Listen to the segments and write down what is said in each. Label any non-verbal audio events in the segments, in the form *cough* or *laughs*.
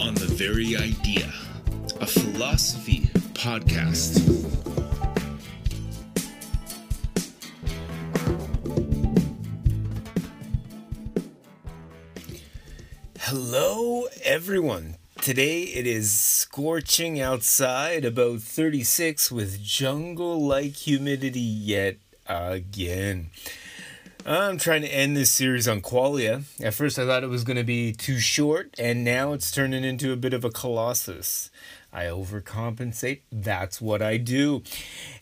on the very idea, a philosophy podcast. Hello, everyone. Today it is scorching outside, about 36 with jungle like humidity yet again. I'm trying to end this series on qualia. At first, I thought it was going to be too short, and now it's turning into a bit of a colossus. I overcompensate. That's what I do.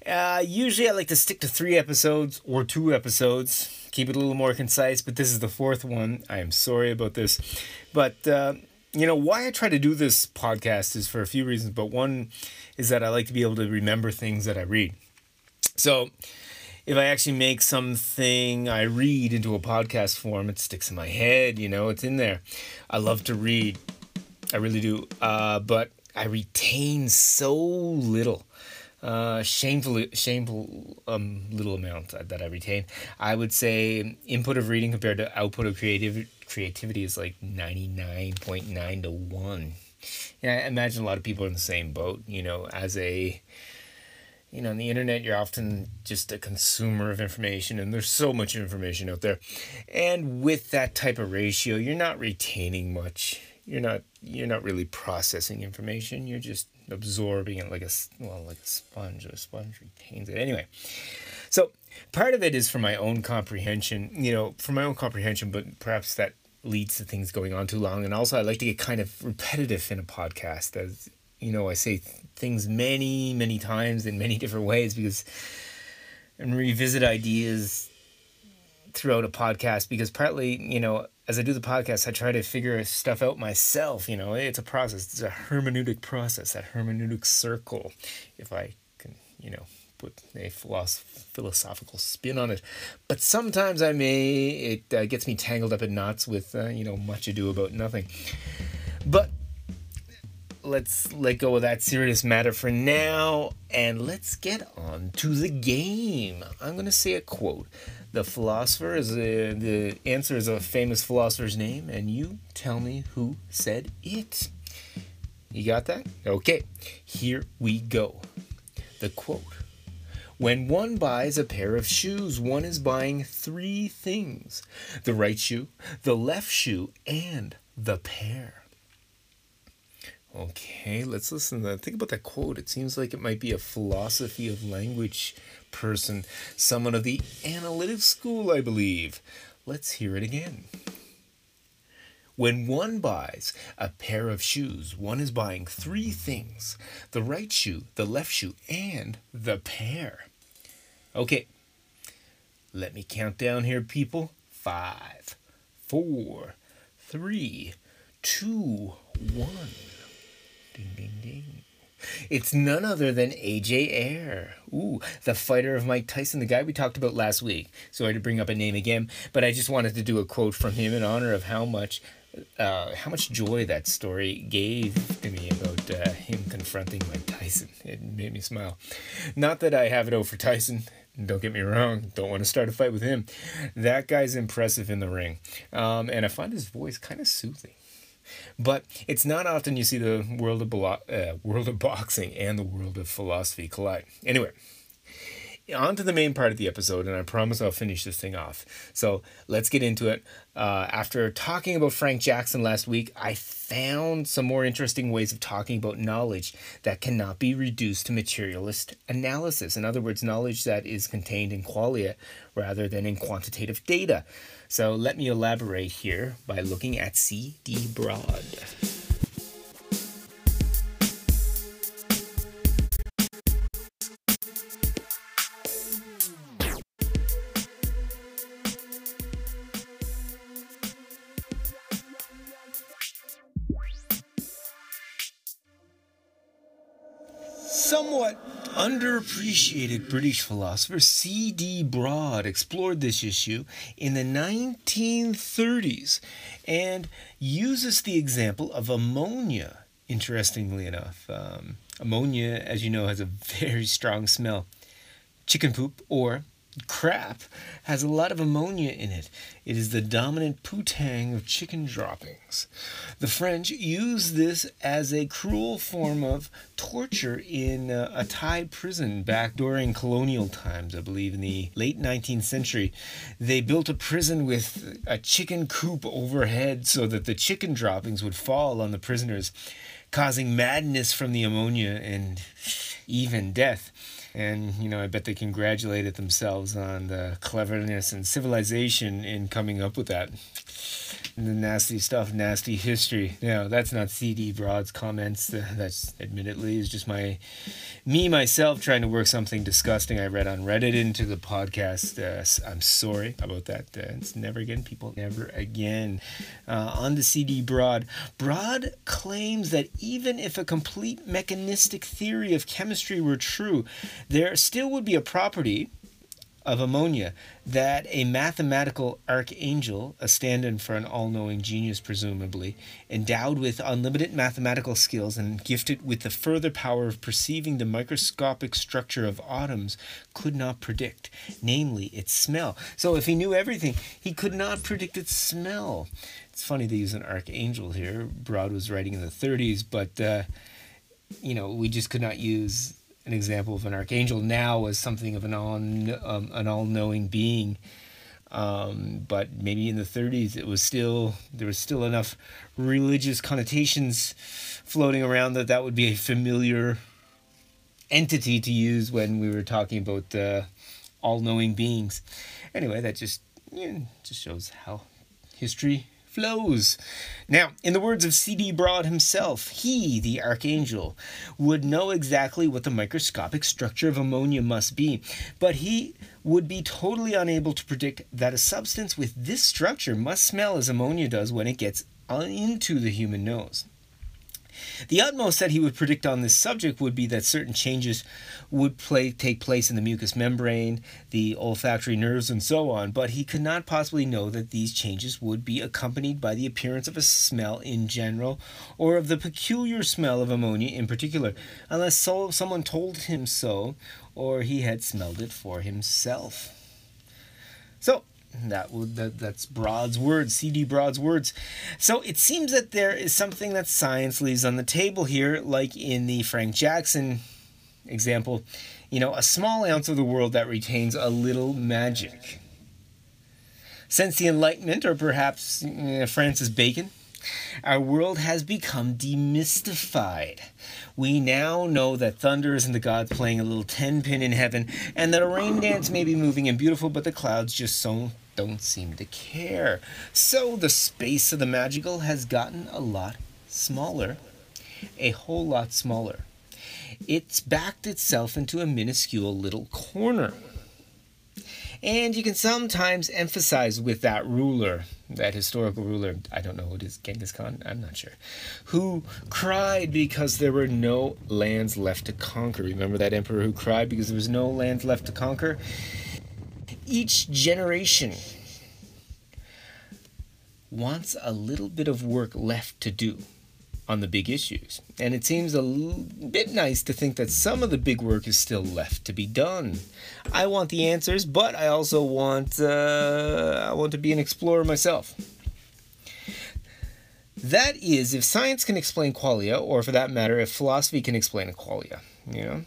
Uh, usually, I like to stick to three episodes or two episodes, keep it a little more concise, but this is the fourth one. I am sorry about this. But, uh, you know, why I try to do this podcast is for a few reasons, but one is that I like to be able to remember things that I read. So, if I actually make something I read into a podcast form, it sticks in my head, you know, it's in there. I love to read. I really do. Uh, but I retain so little. Uh, shameful, shameful um, little amount that I retain. I would say input of reading compared to output of creative creativity is like ninety nine point nine to one. Yeah, I imagine a lot of people are in the same boat. You know, as a you know, on the internet, you're often just a consumer of information, and there's so much information out there. And with that type of ratio, you're not retaining much. You're not you're not really processing information. You're just absorbing it like a well, like a sponge. A sponge retains it anyway. So part of it is for my own comprehension. You know, for my own comprehension, but perhaps that leads to things going on too long. And also, I like to get kind of repetitive in a podcast, as you know, I say things many, many times in many *laughs* different ways because and revisit ideas throughout a podcast because partly, you know, as I do the podcast, I try to figure stuff out myself. You know, it's a process. It's a hermeneutic process, that hermeneutic circle, if I can, you know, put a philosophical spin on it. But sometimes I may, it uh, gets me tangled up in knots with, uh, you know, much ado about nothing. But let's let go of that serious matter for now and let's get on to the game. I'm going to say a quote. The philosopher is a, the answer is a famous philosopher's name, and you tell me who said it. You got that? Okay, here we go. The quote When one buys a pair of shoes, one is buying three things the right shoe, the left shoe, and the pair. Okay, let's listen to that. Think about that quote. It seems like it might be a philosophy of language person, someone of the analytic school, I believe. Let's hear it again. When one buys a pair of shoes, one is buying three things the right shoe, the left shoe, and the pair. Okay, let me count down here, people. Five, four, three, two, one. Ding, ding, ding. It's none other than AJ Ayer. Ooh, the fighter of Mike Tyson, the guy we talked about last week. Sorry to bring up a name again, but I just wanted to do a quote from him in honor of how much uh, how much joy that story gave to me about uh, him confronting Mike Tyson. It made me smile. Not that I have it over Tyson. Don't get me wrong. Don't want to start a fight with him. That guy's impressive in the ring, um, and I find his voice kind of soothing. But it's not often you see the world of blo- uh, world of boxing and the world of philosophy collide. Anyway, on to the main part of the episode, and I promise I'll finish this thing off. So let's get into it. Uh, after talking about Frank Jackson last week, I found some more interesting ways of talking about knowledge that cannot be reduced to materialist analysis. In other words, knowledge that is contained in qualia rather than in quantitative data. So let me elaborate here by looking at C.D. Broad. Somewhat underappreciated British philosopher C.D. Broad explored this issue in the 1930s and uses the example of ammonia, interestingly enough. Um, ammonia, as you know, has a *laughs* very strong smell. Chicken poop, or crap has a lot of ammonia in it. It is the dominant putang of chicken droppings. The French used this as a cruel form of torture in uh, a Thai prison back during colonial times, I believe, in the late 19th century. They built a prison with a chicken coop overhead so that the chicken droppings would fall on the prisoners, causing madness from the ammonia and even death. And, you know, I bet they congratulated themselves on the cleverness and civilization in coming up with that. The nasty stuff, nasty history. No, that's not CD Broad's comments. *laughs* That's admittedly is just my me myself trying to work something disgusting I read on Reddit into the podcast. Uh, I'm sorry about that. Uh, it's never again, people. Never again. Uh, on the CD Broad, Broad claims that even if a complete mechanistic theory of chemistry were true, there still would be a property of ammonia that a mathematical archangel, a stand in for an all knowing genius, presumably, endowed with unlimited mathematical skills and gifted with the further power of perceiving the microscopic structure of atoms, could not predict, namely its smell. So if he knew everything, he could not predict its smell. It's funny they use an archangel here. Broad was writing in the 30s, but, uh, you know, we just could not use an example of an archangel now as something of an all um, an all knowing being. Um, but maybe in the 30s it was still there was still enough religious connotations floating around that that would be a familiar entity to use when we were talking about all-knowing beings. Anyway, that just just shows how history flows. Now, in the words of C.D. Broad himself, he, the archangel, would know exactly what the microscopic structure of ammonia must be, but he would be totally unable to predict that a substance with this structure must smell as ammonia does when it gets into the human nose. The utmost that he would predict on this subject would be that certain changes would play, take place in the mucous membrane, the olfactory nerves, and so on, but he could not possibly know that these changes would be accompanied by the appearance of a smell in general, or of the peculiar smell of ammonia in particular, unless so, someone told him so, or he had smelled it for himself. So, that that, that's Broad's words, C.D. Broad's words. So it seems that there is something that science leaves on the table here, like in the Frank Jackson example. You know, a small ounce of the world that retains a little magic. Since the Enlightenment, or perhaps uh, Francis Bacon, our world has become demystified. We now know that thunder isn't the gods playing a little ten pin in heaven, and that a rain dance may be moving and beautiful, but the clouds just so don't seem to care. So the space of the magical has gotten a lot smaller, a whole lot smaller. It's backed itself into a minuscule little corner. And you can sometimes emphasize with that ruler, that historical ruler, I don't know who it is, Genghis Khan, I'm not sure, who cried because there were no lands left to conquer. Remember that emperor who cried because there was no lands left to conquer? Each generation wants a little bit of work left to do on the big issues. And it seems a l- bit nice to think that some of the big work is still left to be done. I want the answers, but I also want uh, I want to be an explorer myself. That is, if science can explain qualia, or for that matter, if philosophy can explain qualia. You know,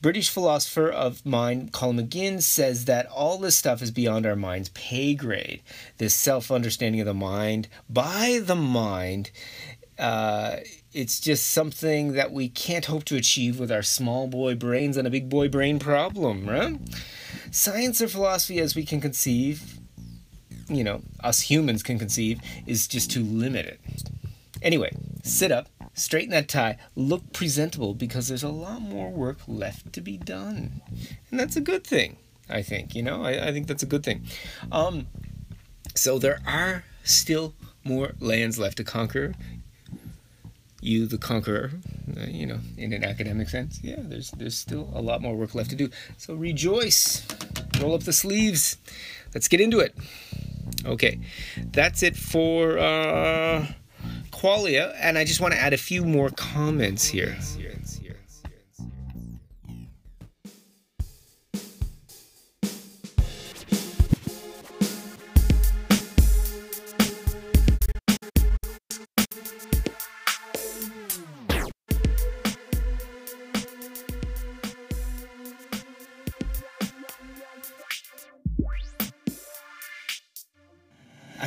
British philosopher of mind Colin McGinn says that all this stuff is beyond our mind's pay grade. This self-understanding of the mind by the mind, uh, it's just something that we can't hope to achieve with our small boy brains and a big boy brain problem, right? Science or philosophy, as we can conceive, you know, us humans can conceive, is just too limited. Anyway, sit up straighten that tie, look presentable because there's a lot more work left to be done. And that's a good thing, I think. You know, I, I think that's a good thing. Um, so there are still more lands left to conquer. You, the conqueror, uh, you know, in an academic sense, yeah, there's there's still a lot more work left to do. So rejoice, roll up the sleeves. Let's get into it. Okay, that's it for. Uh, qualia, and I just want to add a few more comments here.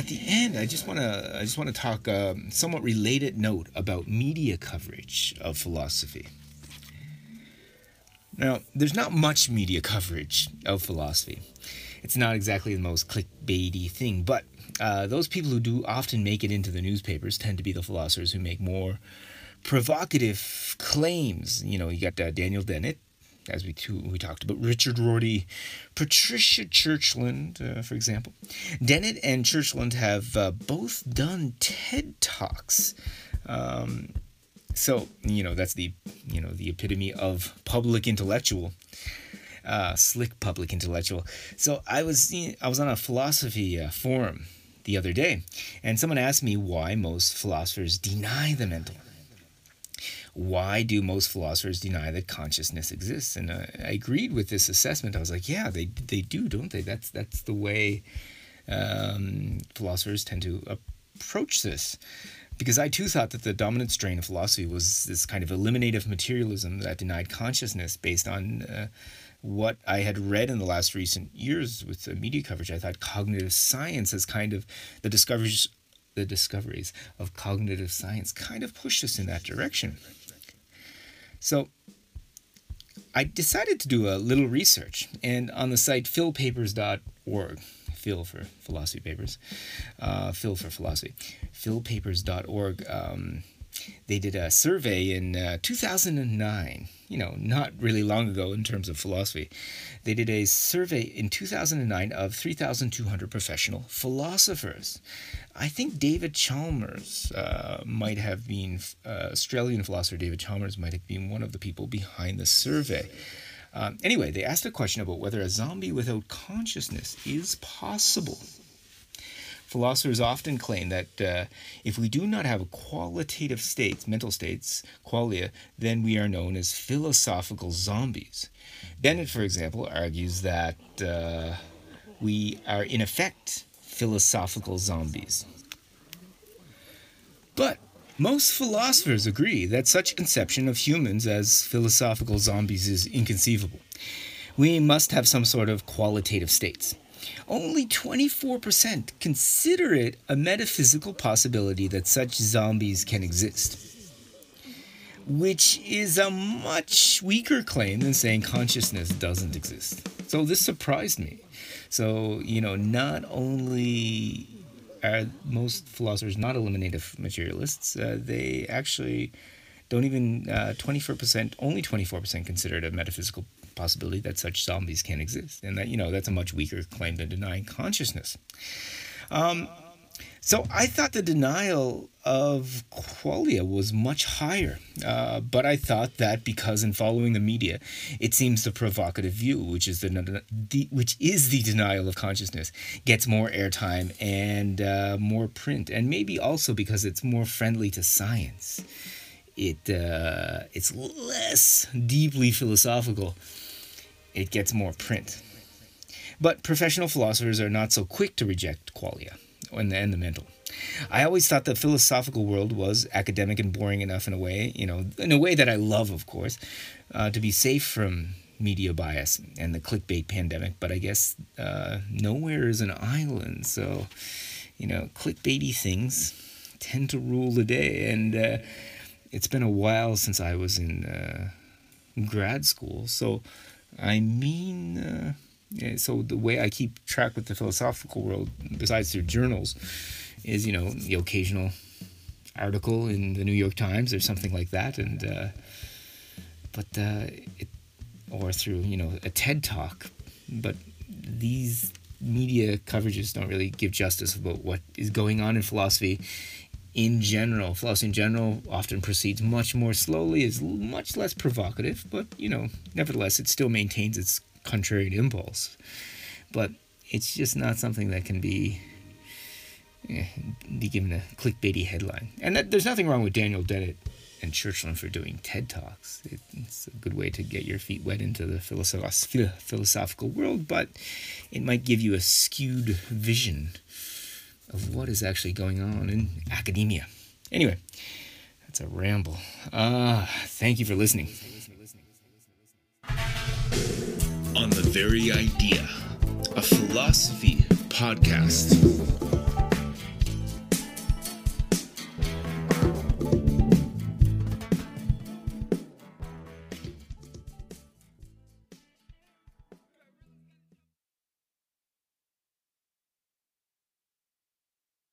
The end, I just want to I just want to talk a um, somewhat related note about media coverage of philosophy. Now, there's not much media coverage of philosophy. It's not exactly the most clickbaity thing, but uh, those people who do often make it into the newspapers tend to be the philosophers who make more provocative claims. You know, you got uh, Daniel Dennett, as we too, we talked about Richard Rorty, Patricia Churchland, uh, for example. Dennett and Churchland have uh, both done TED talks. Um, so you know that's the you know the epitome of public intellectual, uh, slick public intellectual. So I was I was on a philosophy uh, forum the other day, and someone asked me why most philosophers deny the mental why do most philosophers deny that consciousness exists? And uh, I agreed with this assessment. I was like, yeah, they they do, don't they? That's that's the way um, philosophers tend to approach this. Because I too thought that the dominant strain of philosophy was this kind of eliminative materialism that denied consciousness based on uh, what I had read in the last recent years with the media coverage. I thought cognitive science as kind of the discoveries the discoveries of cognitive science kind of pushed us in that direction. So I decided to do a little research, and on the site philpapers.org, Phil for philosophy papers, uh, Phil for philosophy, philpapers.org, um, they did a survey in uh, 2009 you know, not really long ago in terms of philosophy. They did a survey in 2009 of 3,200 professional philosophers. I think David Chalmers uh, might have been, uh, Australian philosopher David Chalmers might have been one of the people behind the survey. Um, anyway, they asked a question about whether a zombie without consciousness is possible. Philosophers often claim that uh, if we do not have qualitative states, mental states, qualia, then we are known as philosophical zombies. Dennett, for example, argues that uh, we are in effect philosophical zombies. But most philosophers agree that such conception of humans as philosophical zombies is inconceivable. We must have some sort of qualitative states only 24% consider it a metaphysical possibility that such zombies can exist. Which is a much weaker claim than saying consciousness doesn't exist. So this surprised me. So, you know, not only are most philosophers not eliminative materialists, uh, they actually don't even uh, 24%, only 24% consider it a metaphysical possibility that such zombies can exist. And that, you know, that's a much weaker claim than denying consciousness. Um, so I thought the denial of qualia was much higher, uh, but I thought that because in following the media, it seems the provocative view, which is the, the which is the denial of consciousness, gets more airtime and uh, more print, and maybe also because it's more friendly to science. It uh, it's less deeply philosophical it gets more print. But professional philosophers are not so quick to reject qualia and the, and the mental. I always thought the philosophical world was academic and boring enough in a way, you know, in a way that I love, of course, uh, to be safe from media bias and the clickbait pandemic. But I guess uh, nowhere is an island, so you know, clickbaity things tend to rule the day. And uh, it's been a while since I was in uh, grad school, so I mean, uh, yeah, so the way I keep track with the philosophical world, besides through journals, is you know the occasional article in the New York Times or something like that, and uh, but uh, it, or through you know a TED talk, but these media coverages don't really give justice about what is going on in philosophy in general, philosophy in general often proceeds much more slowly, is much less provocative, but you know, nevertheless, it still maintains its contrarian impulse. But it's just not something that can be eh, be given a clickbaity headline. And that, there's nothing wrong with Daniel Dennett and Churchland for doing TED Talks. It, it's a good way to get your feet wet into the philosoph- philosophical world, but it might give you a skewed vision of what is actually going on in academia. Anyway, that's a ramble. Uh, thank you for listening. On the very idea, a philosophy podcast.